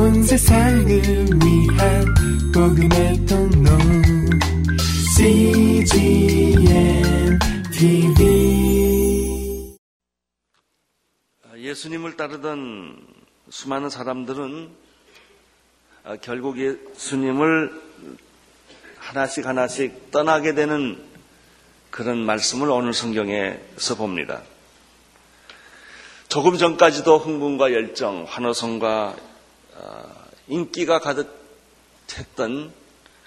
온 세상을 위한 복음의 통로 CGM TV 예수님을 따르던 수많은 사람들은 아, 결국 예수님을 하나씩 하나씩 떠나게 되는 그런 말씀을 오늘 성경에서 봅니다. 조금 전까지도 흥분과 열정, 환호성과 아, 인기가 가득했던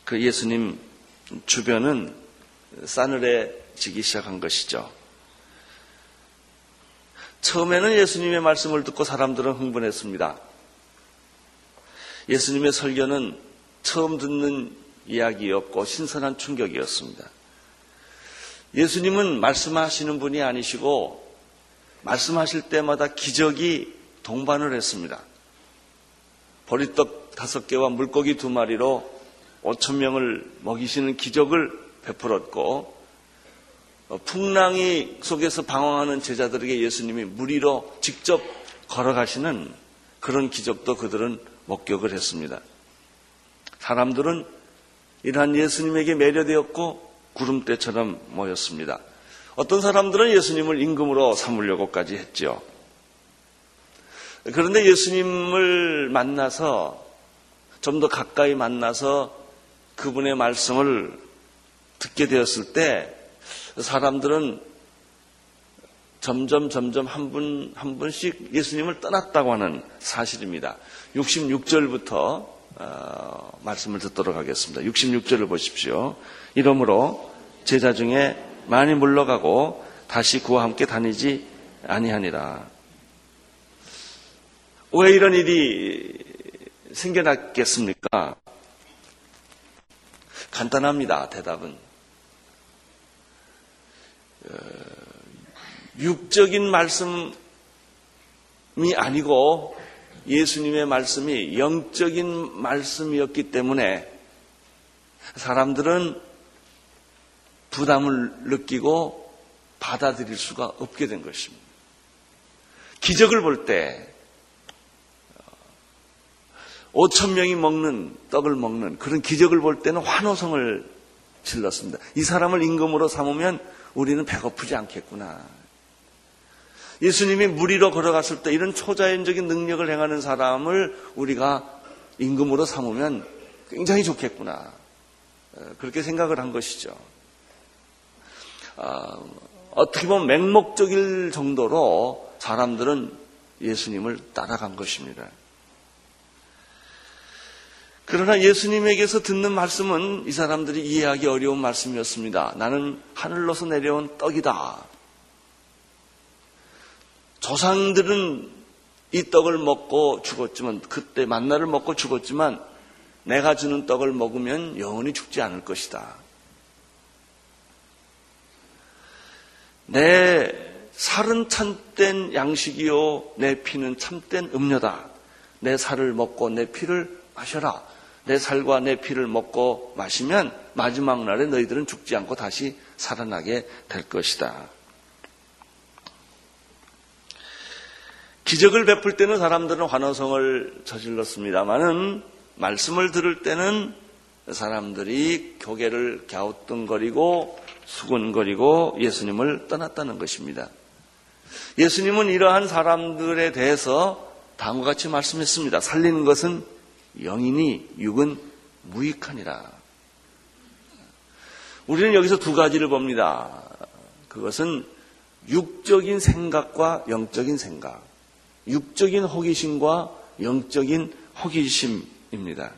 그 예수님 주변은 싸늘해지기 시작한 것이죠. 처음에는 예수님의 말씀을 듣고 사람들은 흥분했습니다. 예수님의 설교는 처음 듣는 이야기였고 신선한 충격이었습니다. 예수님은 말씀하시는 분이 아니시고 말씀하실 때마다 기적이 동반을 했습니다. 보리떡 다섯 개와 물고기 두 마리로 오천 명을 먹이시는 기적을 베풀었고 어, 풍랑이 속에서 방황하는 제자들에게 예수님이 물 위로 직접 걸어가시는 그런 기적도 그들은 목격을 했습니다. 사람들은 이러한 예수님에게 매료되었고 구름대처럼 모였습니다. 어떤 사람들은 예수님을 임금으로 삼으려고까지 했죠. 그런데 예수님을 만나서 좀 더 가까이 만나서 그분의 말씀을 듣게 되었을 때 사람들은 점점 점점 한 분 한 분씩 예수님을 떠났다고 하는 사실입니다. 66절부터 어, 말씀을 듣도록 하겠습니다. 66절을 보십시오. 이러므로 제자 중에 많이 물러가고 다시 그와 함께 다니지 아니하니라. 왜 이런 일이 생겨났겠습니까? 간단합니다. 대답은. 어, 육적인 말씀이 아니고 예수님의 말씀이 영적인 말씀이었기 때문에 사람들은 부담을 느끼고 받아들일 수가 없게 된 것입니다. 기적을 볼 때, 5천 명이 먹는, 떡을 먹는 그런 기적을 볼 때는 환호성을 질렀습니다. 이 사람을 임금으로 삼으면 우리는 배고프지 않겠구나. 예수님이 물 위로 걸어갔을 때 이런 초자연적인 능력을 행하는 사람을 우리가 임금으로 삼으면 굉장히 좋겠구나. 그렇게 생각을 한 것이죠. 어, 어떻게 보면 맹목적일 정도로 사람들은 예수님을 따라간 것입니다. 그러나 예수님에게서 듣는 말씀은 이 사람들이 이해하기 어려운 말씀이었습니다. 나는 하늘로서 내려온 떡이다. 조상들은 이 떡을 먹고 죽었지만 그때 만나를 먹고 죽었지만 내가 주는 떡을 먹으면 영원히 죽지 않을 것이다. 내 살은 참된 양식이요 내 피는 참된 음료다. 내 살을 먹고 내 피를 마셔라. 내 살과 내 피를 먹고 마시면 마지막 날에 너희들은 죽지 않고 다시 살아나게 될 것이다. 기적을 베풀 때는 사람들은 환호성을 저질렀습니다만은 말씀을 들을 때는 사람들이 고개를 갸우뚱거리고 수군거리고 예수님을 떠났다는 것입니다. 예수님은 이러한 사람들에 대해서 다음과 같이 말씀했습니다. 살리는 것은 영이니 육은 무익하니라. 우리는 여기서 두 가지를 봅니다. 그것은 육적인 생각과 영적인 생각. 육적인 호기심과 영적인 호기심입니다.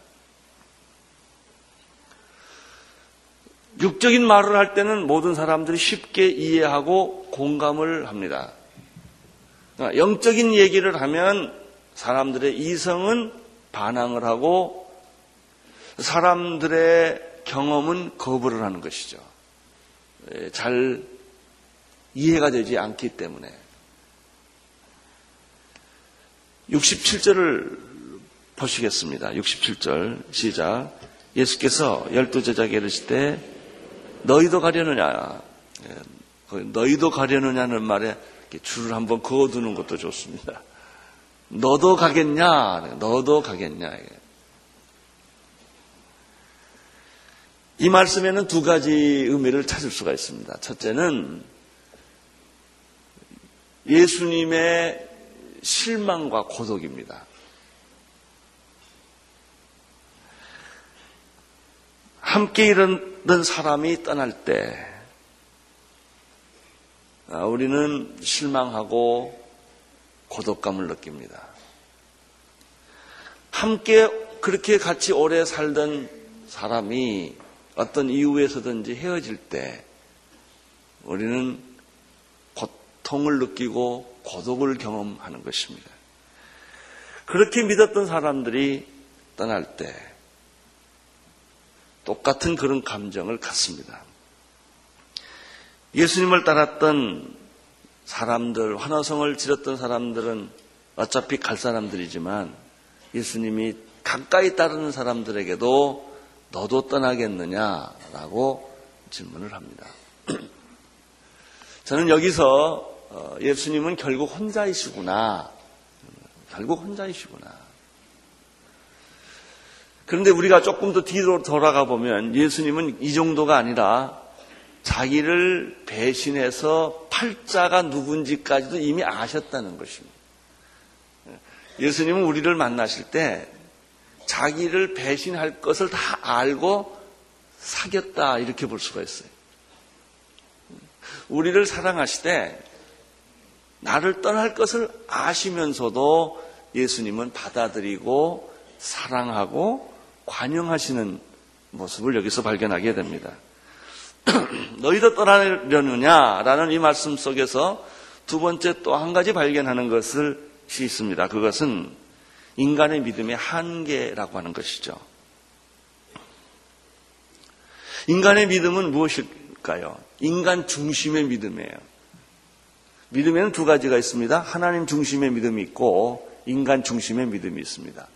육적인 말을 할 때는 모든 사람들이 쉽게 이해하고 공감을 합니다. 그러니까 영적인 얘기를 하면 사람들의 이성은 반항을 하고 사람들의 경험은 거부를 하는 것이죠. 예, 잘 이해가 되지 않기 때문에. 67절을 보시겠습니다. 67절 시작. 예수께서 열두 제자에게 이르실 때 너희도 가려느냐? 예, 너희도 가려느냐는 말에 줄을 한번 그어두는 것도 좋습니다. 너도 가겠냐? 너도 가겠냐? 이 말씀에는 두 가지 의미를 찾을 수가 있습니다. 첫째는 예수님의 실망과 고독입니다. 함께 일었던 사람이 떠날 때 아, 우리는 실망하고 고독감을 느낍니다. 함께 그렇게 같이 오래 살던 사람이 어떤 이유에서든지 헤어질 때 우리는 고통을 느끼고 고독을 경험하는 것입니다. 그렇게 믿었던 사람들이 떠날 때 똑같은 그런 감정을 갖습니다. 예수님을 따랐던 사람들, 환호성을 지렸던 사람들은 어차피 갈 사람들이지만 예수님이 가까이 따르는 사람들에게도 너도 떠나겠느냐라고 질문을 합니다. 저는 여기서 어, 예수님은 결국 혼자이시구나. 결국 혼자이시구나. 그런데 우리가 조금 더 뒤로 돌아가 보면 예수님은 이 정도가 아니라 자기를 배신해서 팔자가 누군지까지도 이미 아셨다는 것입니다. 예수님은 우리를 만나실 때 자기를 배신할 것을 다 알고 사귀었다 이렇게 볼 수가 있어요. 우리를 사랑하시되 나를 떠날 것을 아시면서도 예수님은 받아들이고 사랑하고 관용하시는 모습을 여기서 발견하게 됩니다. 너희도 떠나려느냐라는 이 말씀 속에서 두 번째 또 한 가지 발견하는 것을 있습니다. 그것은 인간의 믿음의 한계라고 하는 것이죠. 인간의 믿음은 무엇일까요? 인간 중심의 믿음이에요. 믿음에는 두 가지가 있습니다. 하나님 중심의 믿음이 있고 인간 중심의 믿음이 있습니다.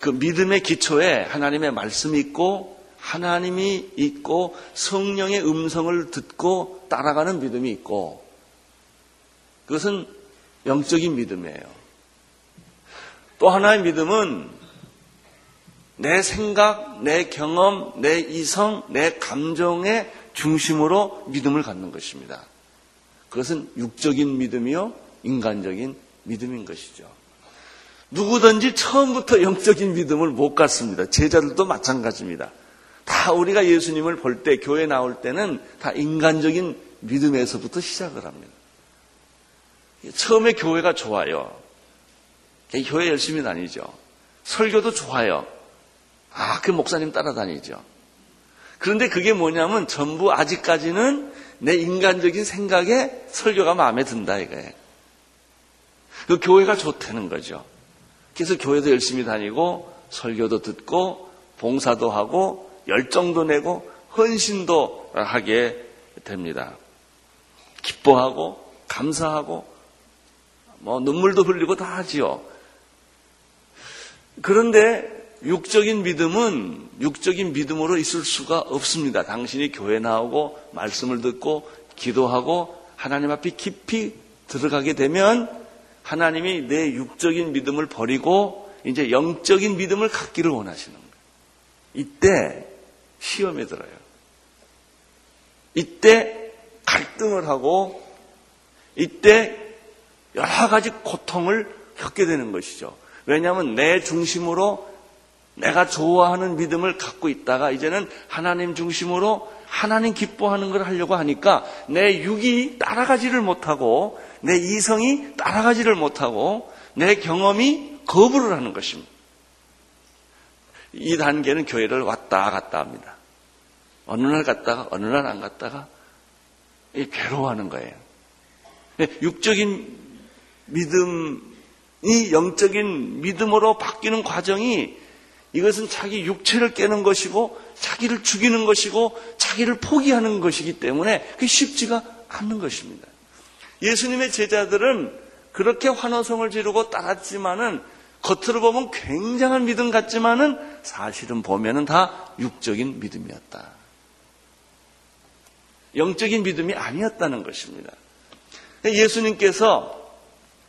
그 믿음의 기초에 하나님의 말씀이 있고 하나님이 있고 성령의 음성을 듣고 따라가는 믿음이 있고 그것은 영적인 믿음이에요. 또 하나의 믿음은 내 생각, 내 경험, 내 이성, 내 감정의 중심으로 믿음을 갖는 것입니다. 그것은 육적인 믿음이요, 인간적인 믿음인 것이죠. 누구든지 처음부터 영적인 믿음을 못 갖습니다. 제자들도 마찬가지입니다. 다 우리가 예수님을 볼 때, 교회 나올 때는 다 인간적인 믿음에서부터 시작을 합니다. 처음에 교회가 좋아요. 교회 열심히 다니죠. 설교도 좋아요. 아, 그 목사님 따라다니죠. 그런데 그게 뭐냐면 전부 아직까지는 내 인간적인 생각에 설교가 마음에 든다 이거예요. 그 교회가 좋다는 거죠. 그래서 교회도 열심히 다니고 설교도 듣고 봉사도 하고 열정도 내고 헌신도 하게 됩니다. 기뻐하고 감사하고 뭐 눈물도 흘리고 다 하지요. 그런데 육적인 믿음은 육적인 믿음으로 있을 수가 없습니다. 당신이 교회 나오고 말씀을 듣고 기도하고 하나님 앞에 깊이 들어가게 되면 하나님이 내 육적인 믿음을 버리고 이제 영적인 믿음을 갖기를 원하시는 거예요. 이때 시험에 들어요. 이때 갈등을 하고 이때 여러 가지 고통을 겪게 되는 것이죠. 왜냐하면 내 중심으로 내가 좋아하는 믿음을 갖고 있다가 이제는 하나님 중심으로 하나님 기뻐하는 걸 하려고 하니까 내 육이 따라가지를 못하고 내 이성이 따라가지를 못하고 내 경험이 거부를 하는 것입니다. 이 단계는 교회를 왔다 갔다 합니다. 어느 날 갔다가 어느 날 안 갔다가 괴로워하는 거예요. 육적인 믿음이 영적인 믿음으로 바뀌는 과정이 이것은 자기 육체를 깨는 것이고 자기를 죽이는 것이고 자기를 포기하는 것이기 때문에 그게 쉽지가 않는 것입니다. 예수님의 제자들은 그렇게 환호성을 지르고 따랐지만은 겉으로 보면 굉장한 믿음 같지만은 사실은 보면은 다 육적인 믿음이었다. 영적인 믿음이 아니었다는 것입니다. 예수님께서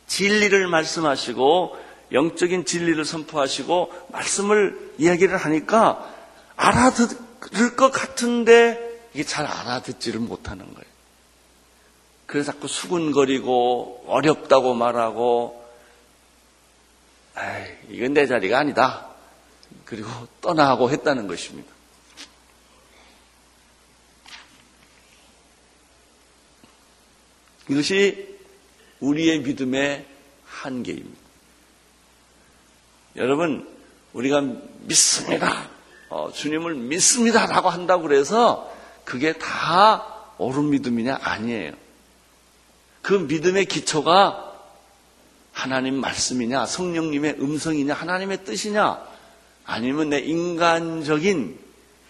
진리를 말씀하시고 영적인 진리를 선포하시고 말씀을 이야기를 하니까 알아들을 것 같은데 이게 잘 알아듣지를 못하는 거예요. 그래서 자꾸 수군거리고 어렵다고 말하고 에이, 이건 내 자리가 아니다. 그리고 떠나고 했다는 것입니다. 이것이 우리의 믿음의 한계입니다. 여러분, 우리가 믿습니다. 어, 주님을 믿습니다 라고 한다고 그래서 그게 다 옳은 믿음이냐? 아니에요. 그 믿음의 기초가 하나님 말씀이냐, 성령님의 음성이냐, 하나님의 뜻이냐, 아니면 내 인간적인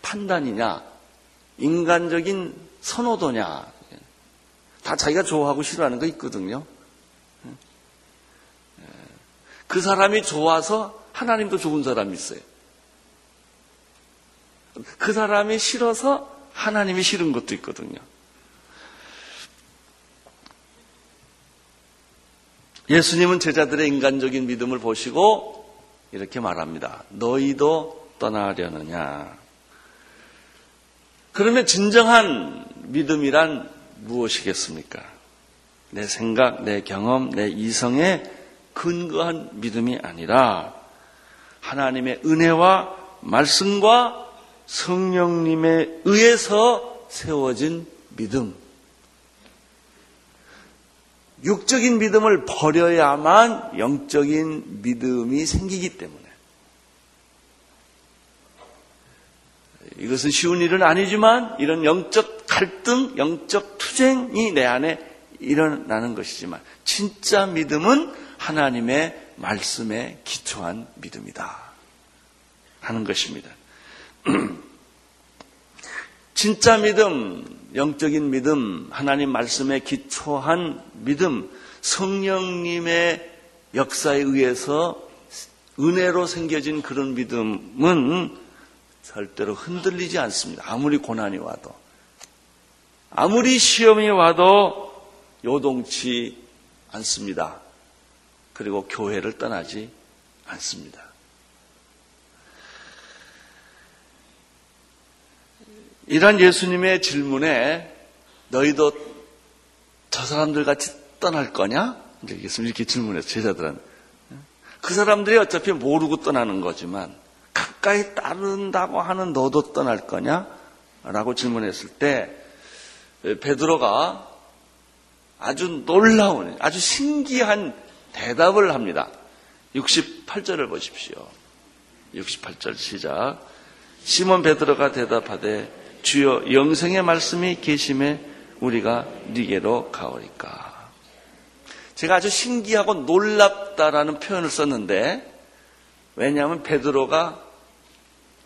판단이냐, 인간적인 선호도냐, 다 자기가 좋아하고 싫어하는 거 있거든요. 그 사람이 좋아서 하나님도 좋은 사람이 있어요. 그 사람이 싫어서 하나님이 싫은 것도 있거든요. 예수님은 제자들의 인간적인 믿음을 보시고 이렇게 말합니다. 너희도 떠나려느냐. 그러면 진정한 믿음이란 무엇이겠습니까? 내 생각, 내 경험, 내 이성에 근거한 믿음이 아니라 하나님의 은혜와 말씀과 성령님에 의해서 세워진 믿음. 육적인 믿음을 버려야만 영적인 믿음이 생기기 때문에. 이것은 쉬운 일은 아니지만 이런 영적 갈등, 영적 투쟁이 내 안에 일어나는 것이지만 진짜 믿음은 하나님의 말씀에 기초한 믿음이다. 하는 것입니다. 진짜 믿음, 영적인 믿음, 하나님 말씀에 기초한 믿음, 성령님의 역사에 의해서 은혜로 생겨진 그런 믿음은 절대로 흔들리지 않습니다. 아무리 고난이 와도. 아무리 시험이 와도 요동치 않습니다. 그리고 교회를 떠나지 않습니다. 이런 예수님의 질문에 너희도 저 사람들 같이 떠날 거냐? 이제 예수님 이렇게 질문했어요, 제자들한테. 그 사람들이 어차피 모르고 떠나는 거지만 가까이 따른다고 하는 너도 떠날 거냐? 라고 질문했을 때 베드로가 아주 놀라운, 아주 신기한 대답을 합니다. 68절을 보십시오. 68절 시작. 시몬 베드로가 대답하되 주여 영생의 말씀이 계심에 우리가 니게로 가오리까. 제가 아주 신기하고 놀랍다라는 표현을 썼는데 왜냐하면 베드로가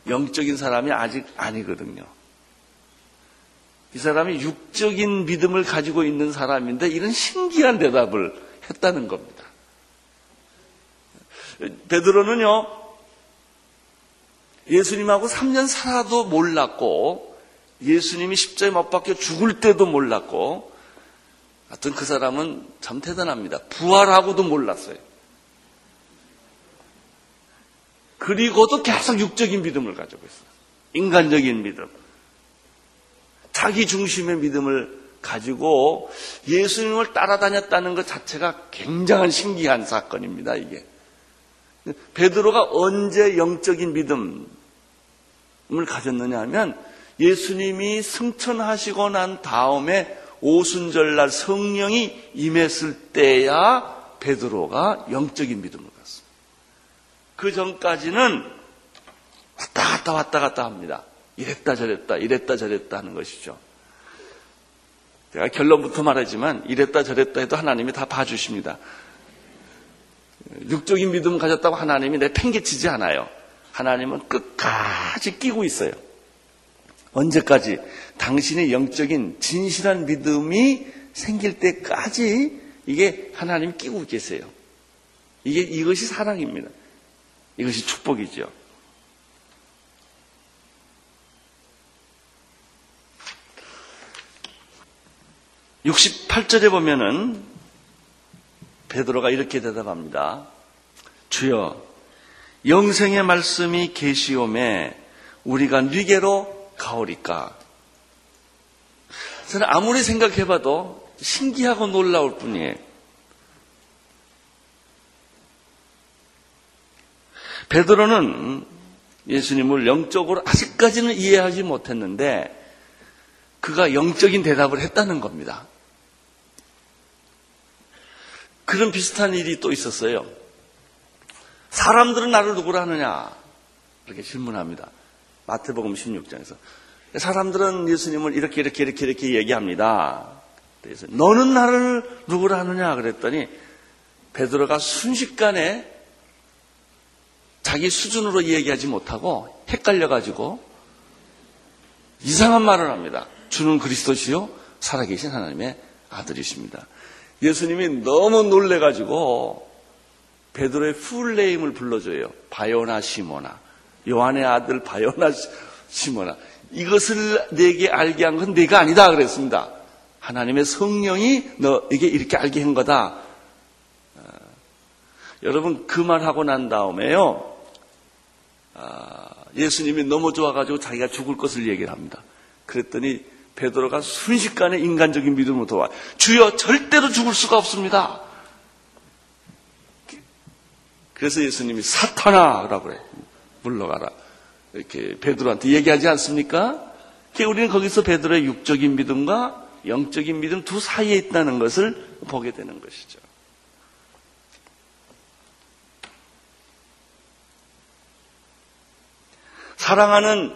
영적인 사람이 아직 아니거든요. 이 사람이 육적인 믿음을 가지고 있는 사람인데 이런 신기한 대답을 했다는 겁니다. 베드로는요, 예수님하고 3년 살아도 몰랐고, 예수님이 십자에 못 박혀 죽을 때도 몰랐고, 하여튼 그 사람은 참 대단합니다. 부활하고도 몰랐어요. 그리고도 계속 육적인 믿음을 가지고 있어요. 인간적인 믿음. 자기 중심의 믿음을 가지고 예수님을 따라다녔다는 것 자체가 굉장한 신기한 사건입니다, 이게. 베드로가 언제 영적인 믿음을 가졌느냐 하면 예수님이 승천하시고 난 다음에 오순절날 성령이 임했을 때야 베드로가 영적인 믿음을 갖습니다. 그 전까지는 왔다 갔다 왔다 갔다 합니다. 이랬다 저랬다 이랬다 저랬다 하는 것이죠. 제가 결론부터 말하지만 이랬다 저랬다 해도 하나님이 다 봐주십니다. 육적인 믿음 가졌다고 하나님이 내 팽개치지 않아요. 하나님은 끝까지 끼고 있어요. 언제까지 당신의 영적인 진실한 믿음이 생길 때까지 이게 하나님 끼고 계세요. 이게 이것이 사랑입니다. 이것이 축복이죠. (68절에) 보면은 베드로가 이렇게 대답합니다. 주여, 영생의 말씀이 계시오매 우리가 니게로 가오리까. 저는 아무리 생각해봐도 신기하고 놀라울 뿐이에요. 베드로는 예수님을 영적으로 아직까지는 이해하지 못했는데 그가 영적인 대답을 했다는 겁니다. 그런 비슷한 일이 또 있었어요. 사람들은 나를 누구라 하느냐? 이렇게 질문합니다. 마태복음 16장에서. 사람들은 예수님을 이렇게 이렇게 이렇게 이렇게 얘기합니다. 그래서 너는 나를 누구라 하느냐 그랬더니 베드로가 순식간에 자기 수준으로 얘기하지 못하고 헷갈려 가지고 이상한 말을 합니다. 주는 그리스도시요 살아계신 하나님의 아들이십니다. 예수님이 너무 놀래 가지고 베드로의 풀네임을 불러줘요. 바요나 시모나. 요한의 아들 바요나 시모나. 이것을 내게 알게 한 건 내가 아니다 그랬습니다. 하나님의 성령이 너에게 이렇게 알게 한 거다. 어, 여러분 그 말하고 난 다음에요. 아, 예수님이 너무 좋아가지고 자기가 죽을 것을 얘기를 합니다. 그랬더니 베드로가 순식간에 인간적인 믿음으로 돌아 주여 절대로 죽을 수가 없습니다. 그래서 예수님이 사탄아라고 그래. 물러가라. 이렇게 베드로한테 얘기하지 않습니까? 우리는 거기서 베드로의 육적인 믿음과 영적인 믿음 두 사이에 있다는 것을 보게 되는 것이죠. 사랑하는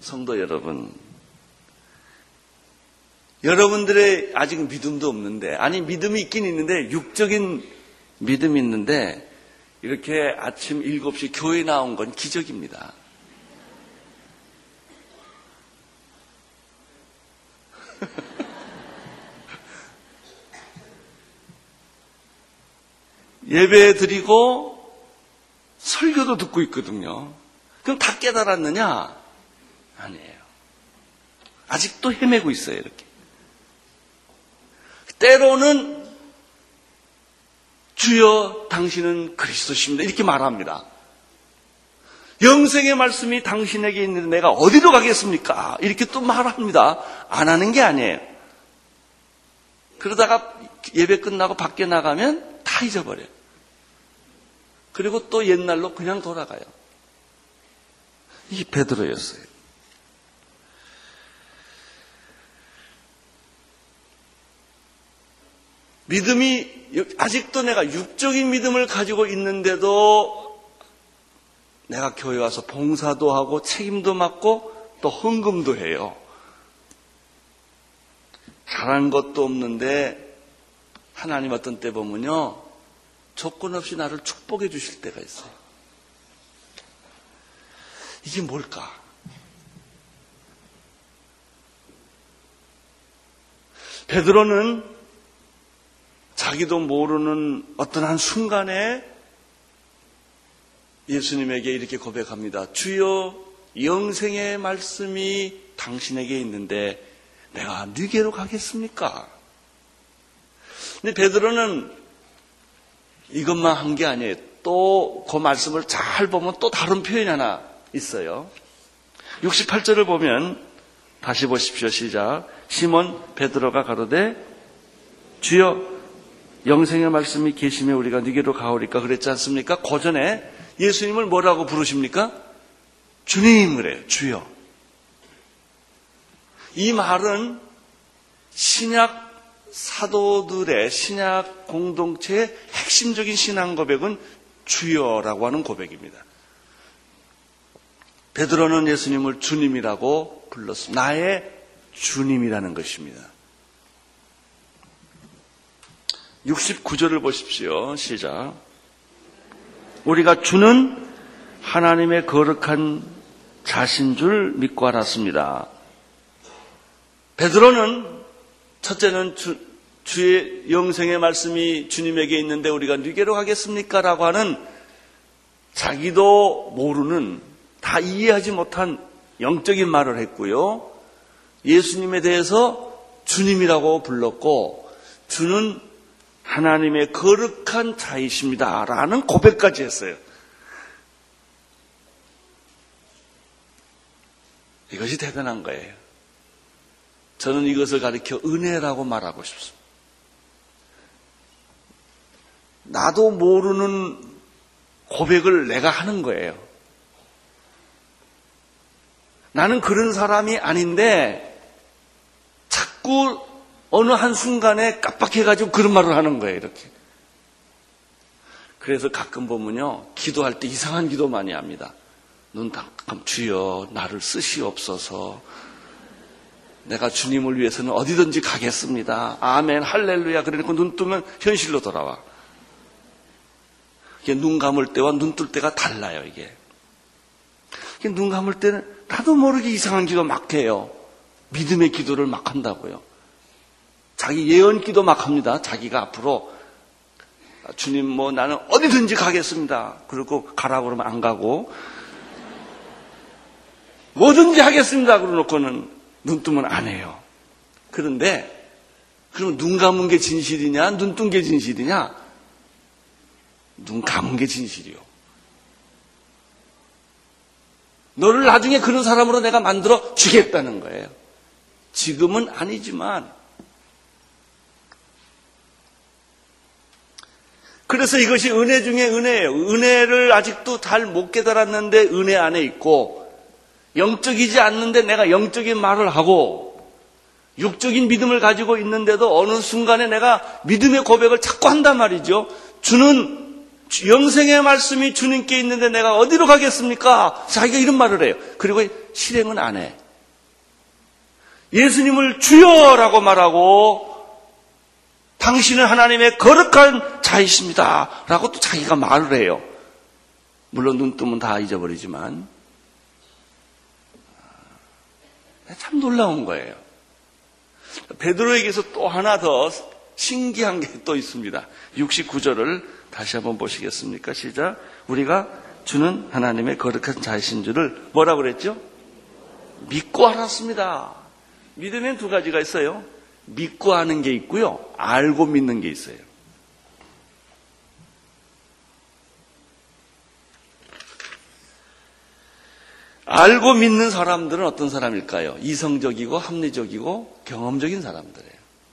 성도 여러분, 여러분들의 아직 믿음도 없는데, 아니 믿음이 있긴 있는데 육적인 믿음이 있는데 이렇게 아침 7시 교회 나온 건 기적입니다. 예배 드리고 설교도 듣고 있거든요. 그럼 다 깨달았느냐? 아니에요. 아직도 헤매고 있어요, 이렇게. 때로는 주여 당신은 그리스도십니다. 이렇게 말합니다. 영생의 말씀이 당신에게 있는데 내가 어디로 가겠습니까? 이렇게 또 말합니다. 안 하는 게 아니에요. 그러다가 예배 끝나고 밖에 나가면 다 잊어버려요. 그리고 또 옛날로 그냥 돌아가요. 이 베드로였어요. 믿음이 아직도 내가 육적인 믿음을 가지고 있는데도 내가 교회 와서 봉사도 하고 책임도 맡고 또 헌금도 해요. 잘한 것도 없는데 하나님 어떤 때 보면요 조건 없이 나를 축복해 주실 때가 있어요. 이게 뭘까? 베드로는 자기도 모르는 어떤 한 순간에 예수님에게 이렇게 고백합니다. 주여 영생의 말씀이 당신에게 있는데 내가 네게로 가겠습니까? 근데 베드로는 이것만 한 게 아니에요. 또 그 말씀을 잘 보면 또 다른 표현이 하나 있어요. 68절을 보면 다시 보십시오. 시작. 시몬 베드로가 가로되 주여 영생의 말씀이 계시면 우리가 네게로 가오리까 그랬지 않습니까? 고전에 예수님을 뭐라고 부르십니까? 주님 그래요. 주여. 이 말은 신약 사도들의 신약 공동체의 핵심적인 신앙 고백은 주여라고 하는 고백입니다. 베드로는 예수님을 주님이라고 불렀습니다. 나의 주님이라는 것입니다. 69절을 보십시오. 시작. 우리가 주는 하나님의 거룩한 자신 줄 믿고 알았습니다. 베드로는 첫째는 주, 주의 영생의 말씀이 주님에게 있는데 우리가 누게로 가겠습니까? 라고 하는 자기도 모르는 다 이해하지 못한 영적인 말을 했고요. 예수님에 대해서 주님이라고 불렀고 주는 하나님의 거룩한 자이십니다. 라는 고백까지 했어요. 이것이 대단한 거예요. 저는 이것을 가리켜 은혜라고 말하고 싶습니다. 나도 모르는 고백을 내가 하는 거예요. 나는 그런 사람이 아닌데 자꾸 어느 한 순간에 깜빡해가지고 그런 말을 하는 거예요, 이렇게. 그래서 가끔 보면요, 기도할 때 이상한 기도 많이 합니다. 눈 깜깜 주여, 나를 쓰시옵소서. 내가 주님을 위해서는 어디든지 가겠습니다. 아멘, 할렐루야. 그러니까 눈 뜨면 현실로 돌아와. 이게 눈 감을 때와 눈 뜰 때가 달라요, 이게. 눈 감을 때는 나도 모르게 이상한 기도 막 해요. 믿음의 기도를 막 한다고요. 자기 예언 기도 막 합니다. 자기가 앞으로 주님 뭐 나는 어디든지 가겠습니다. 그리고 가라고 그러면 안 가고 뭐든지 하겠습니다. 그러놓고는 눈 뜨면 안 해요. 그런데 그럼 눈 감은 게 진실이냐 눈 뜬 게 진실이냐 눈 감은 게 진실이요. 너를 나중에 그런 사람으로 내가 만들어 주겠다는 거예요. 지금은 아니지만 그래서 이것이 은혜 중에 은혜예요. 은혜를 아직도 잘 못 깨달았는데 은혜 안에 있고 영적이지 않는데 내가 영적인 말을 하고 육적인 믿음을 가지고 있는데도 어느 순간에 내가 믿음의 고백을 자꾸 한단 말이죠. 주는 영생의 말씀이 주님께 있는데 내가 어디로 가겠습니까? 자기가 이런 말을 해요. 그리고 실행은 안 해. 예수님을 주여라고 말하고 당신은 하나님의 거룩한 자이십니다. 라고 또 자기가 말을 해요. 물론 눈 뜨면 다 잊어버리지만 참 놀라운 거예요. 베드로에게서 또 하나 더 신기한 게 또 있습니다. 69절을 다시 한번 보시겠습니까? 시작. 우리가 주는 하나님의 거룩한 자이신 줄을 뭐라고 그랬죠? 믿고 알았습니다. 믿음엔 두 가지가 있어요. 믿고 하는 게 있고요. 알고 믿는 게 있어요. 알고 믿는 사람들은 어떤 사람일까요? 이성적이고 합리적이고 경험적인 사람들이에요.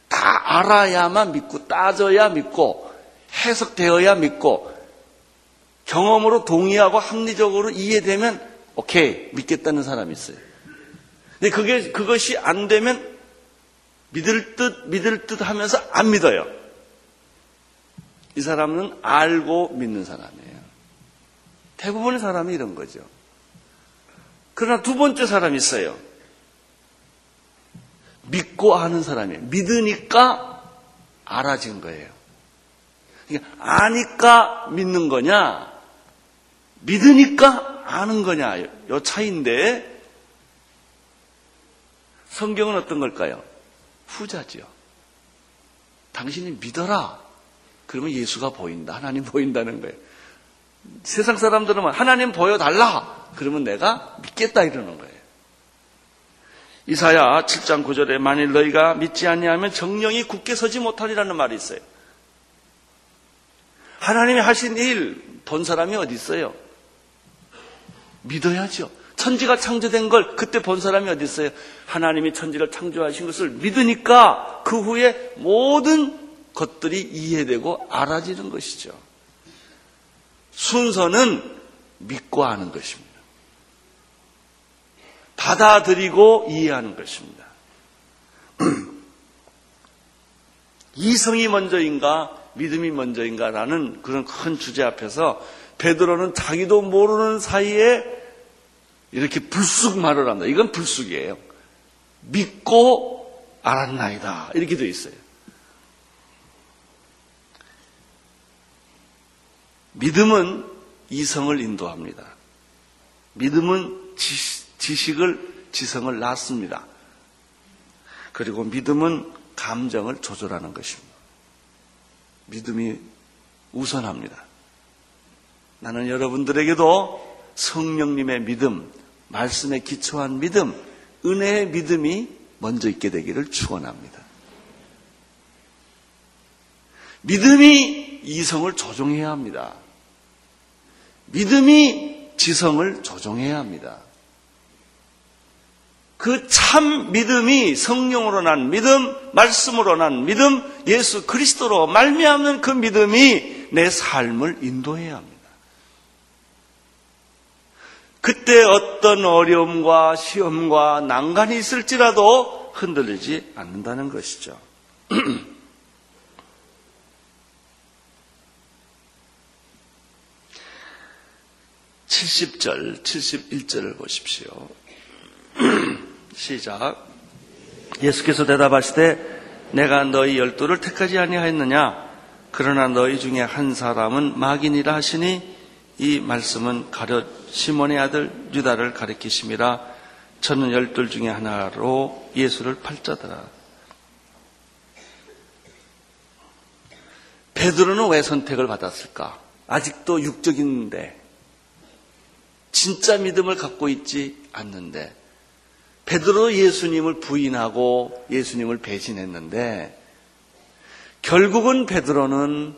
다 알아야만 믿고 따져야 믿고 해석되어야 믿고 경험으로 동의하고 합리적으로 이해되면 오케이 믿겠다는 사람이 있어요. 근데 그게 그것이 안 되면 믿을 듯 믿을 듯 하면서 안 믿어요. 이 사람은 알고 믿는 사람이에요. 대부분의 사람이 이런 거죠. 그러나 두 번째 사람이 있어요. 믿고 아는 사람이에요. 믿으니까 알아진 거예요. 그러니까 아니까 믿는 거냐, 믿으니까 아는 거냐, 요 차이인데, 성경은 어떤 걸까요? 후자지요. 당신이 믿어라. 그러면 예수가 보인다. 하나님 보인다는 거예요. 세상 사람들은 하나님 보여달라. 그러면 내가 믿겠다 이러는 거예요. 이사야 7장 9절에 만일 너희가 믿지 아니하면 정령이 굳게 서지 못하리라는 말이 있어요. 하나님이 하신 일 본 사람이 어디 있어요? 믿어야죠. 천지가 창조된 걸 그때 본 사람이 어디 있어요? 하나님이 천지를 창조하신 것을 믿으니까 그 후에 모든 것들이 이해되고 알아지는 것이죠. 순서는 믿고 하는 것입니다. 받아들이고 이해하는 것입니다. 이성이 먼저인가 믿음이 먼저인가라는 그런 큰 주제 앞에서 베드로는 자기도 모르는 사이에 이렇게 불쑥 말을 합니다. 이건 불쑥이에요. 믿고 알았나이다. 이렇게 되어 있어요. 믿음은 이성을 인도합니다. 믿음은 지식을, 지성을 낳습니다. 그리고 믿음은 감정을 조절하는 것입니다. 믿음이 우선합니다. 나는 여러분들에게도 성령님의 믿음, 말씀에 기초한 믿음, 은혜의 믿음이 먼저 있게 되기를 축원합니다. 믿음이 이성을 조종해야 합니다. 믿음이 지성을 조종해야 합니다. 그 참 믿음이 성령으로 난 믿음, 말씀으로 난 믿음, 예수 그리스도로 말미암는 그 믿음이 내 삶을 인도해야 합니다. 그때 어떤 어려움과 시험과 난간이 있을지라도 흔들리지 않는다는 것이죠. 70절, 71절을 보십시오. 시작. 예수께서 대답하시되 내가 너희 열두를 택하지 아니하였느냐? 그러나 너희 중에 한 사람은 마귀니라 하시니 이 말씀은 가룟 시몬의 아들 유다를 가리키심이라 저는 열둘 중에 하나로 예수를 팔자더라. 베드로는 왜 선택을 받았을까? 아직도 육적인데 진짜 믿음을 갖고 있지 않는데 베드로 예수님을 부인하고 예수님을 배신했는데 결국은 베드로는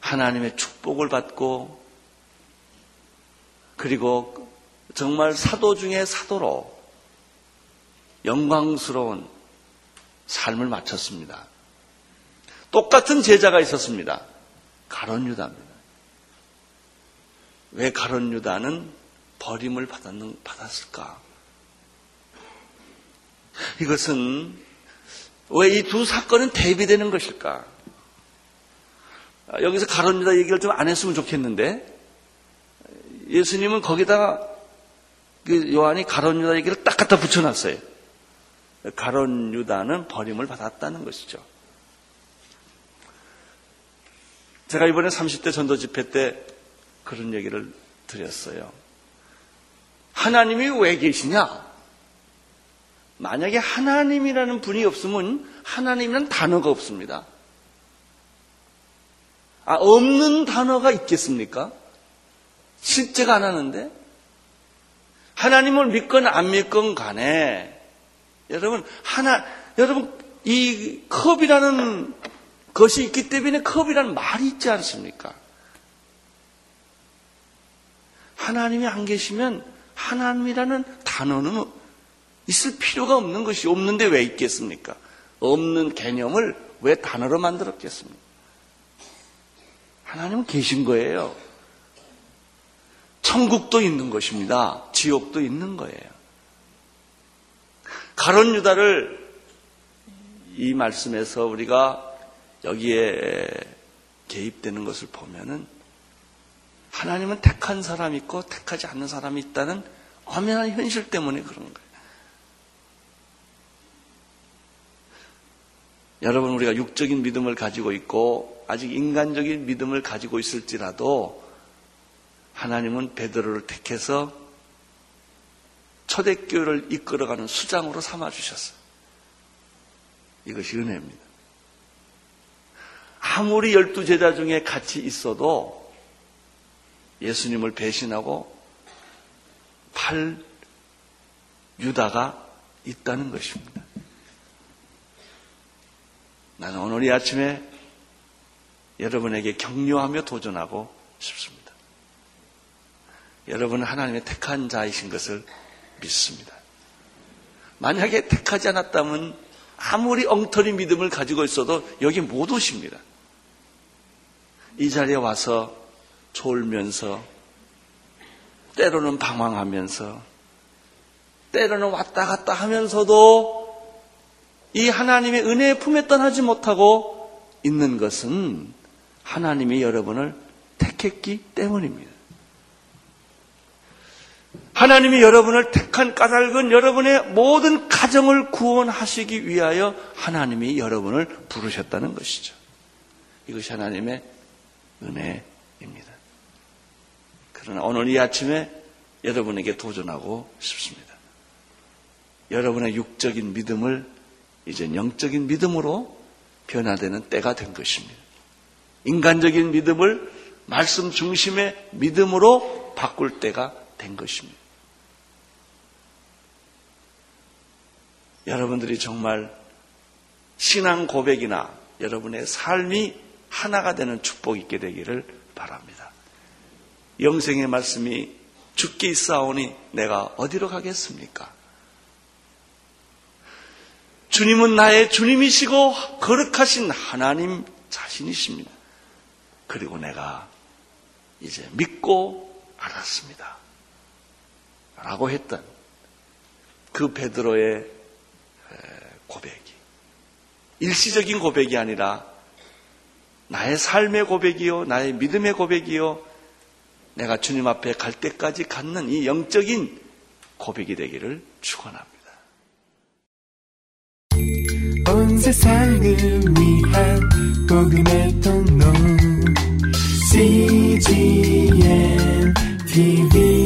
하나님의 축복을 받고 그리고 정말 사도 중에 사도로 영광스러운 삶을 마쳤습니다. 똑같은 제자가 있었습니다. 가론 유다입니다. 왜 가론 유다는 버림을 받았는, 받았을까? 이것은 왜 이 두 사건은 대비되는 것일까? 여기서 가론 유다 얘기를 좀 안 했으면 좋겠는데 예수님은 거기다가 그 요한이 가론 유다 얘기를 딱 갖다 붙여놨어요. 가론 유다는 버림을 받았다는 것이죠. 제가 이번에 30대 전도 집회 때 그런 얘기를 드렸어요. 하나님이 왜 계시냐? 만약에 하나님이라는 분이 없으면 하나님이라는 단어가 없습니다. 아, 없는 단어가 있겠습니까? 실제가 안 하는데? 하나님을 믿건 안 믿건 간에, 여러분, 하나, 여러분, 이 컵이라는 것이 있기 때문에 컵이라는 말이 있지 않습니까? 하나님이 안 계시면 하나님이라는 단어는 있을 필요가 없는 것이 없는데 왜 있겠습니까? 없는 개념을 왜 단어로 만들었겠습니까? 하나님은 계신 거예요. 천국도 있는 것입니다. 지옥도 있는 거예요. 가론 유다를 이 말씀에서 우리가 여기에 개입되는 것을 보면은 하나님은 택한 사람이 있고 택하지 않는 사람이 있다는 엄연한 현실 때문에 그런 거예요. 여러분 우리가 육적인 믿음을 가지고 있고 아직 인간적인 믿음을 가지고 있을지라도 하나님은 베드로를 택해서 초대교회를 이끌어가는 수장으로 삼아 주셨어요. 이것이 은혜입니다. 아무리 열두 제자 중에 같이 있어도 예수님을 배신하고 팔 유다가 있다는 것입니다. 나는 오늘 이 아침에 여러분에게 격려하며 도전하고 싶습니다. 여러분은 하나님의 택한 자이신 것을 믿습니다. 만약에 택하지 않았다면 아무리 엉터리 믿음을 가지고 있어도 여기 못 오십니다. 이 자리에 와서 졸면서 때로는 방황하면서 때로는 왔다 갔다 하면서도 이 하나님의 은혜의 품에 떠나지 못하고 있는 것은 하나님이 여러분을 택했기 때문입니다. 하나님이 여러분을 택한 까닭은 여러분의 모든 가정을 구원하시기 위하여 하나님이 여러분을 부르셨다는 것이죠. 이것이 하나님의 은혜입니다. 그러나 오늘 이 아침에 여러분에게 도전하고 싶습니다. 여러분의 육적인 믿음을 이제 영적인 믿음으로 변화되는 때가 된 것입니다. 인간적인 믿음을 말씀 중심의 믿음으로 바꿀 때가 된 것입니다. 여러분들이 정말 신앙 고백이나 여러분의 삶이 하나가 되는 축복이 있게 되기를 바랍니다. 영생의 말씀이 죽게 있사오니 내가 어디로 가겠습니까? 주님은 나의 주님이시고 거룩하신 하나님 자신이십니다. 그리고 내가 이제 믿고 알았습니다. 라고 했던 그 베드로의 고백이 일시적인 고백이 아니라 나의 삶의 고백이요, 나의 믿음의 고백이요, 내가 주님 앞에 갈 때까지 갖는 이 영적인 고백이 되기를 축원합니다. 온 세상을 위한 복음의 통로 CGM TV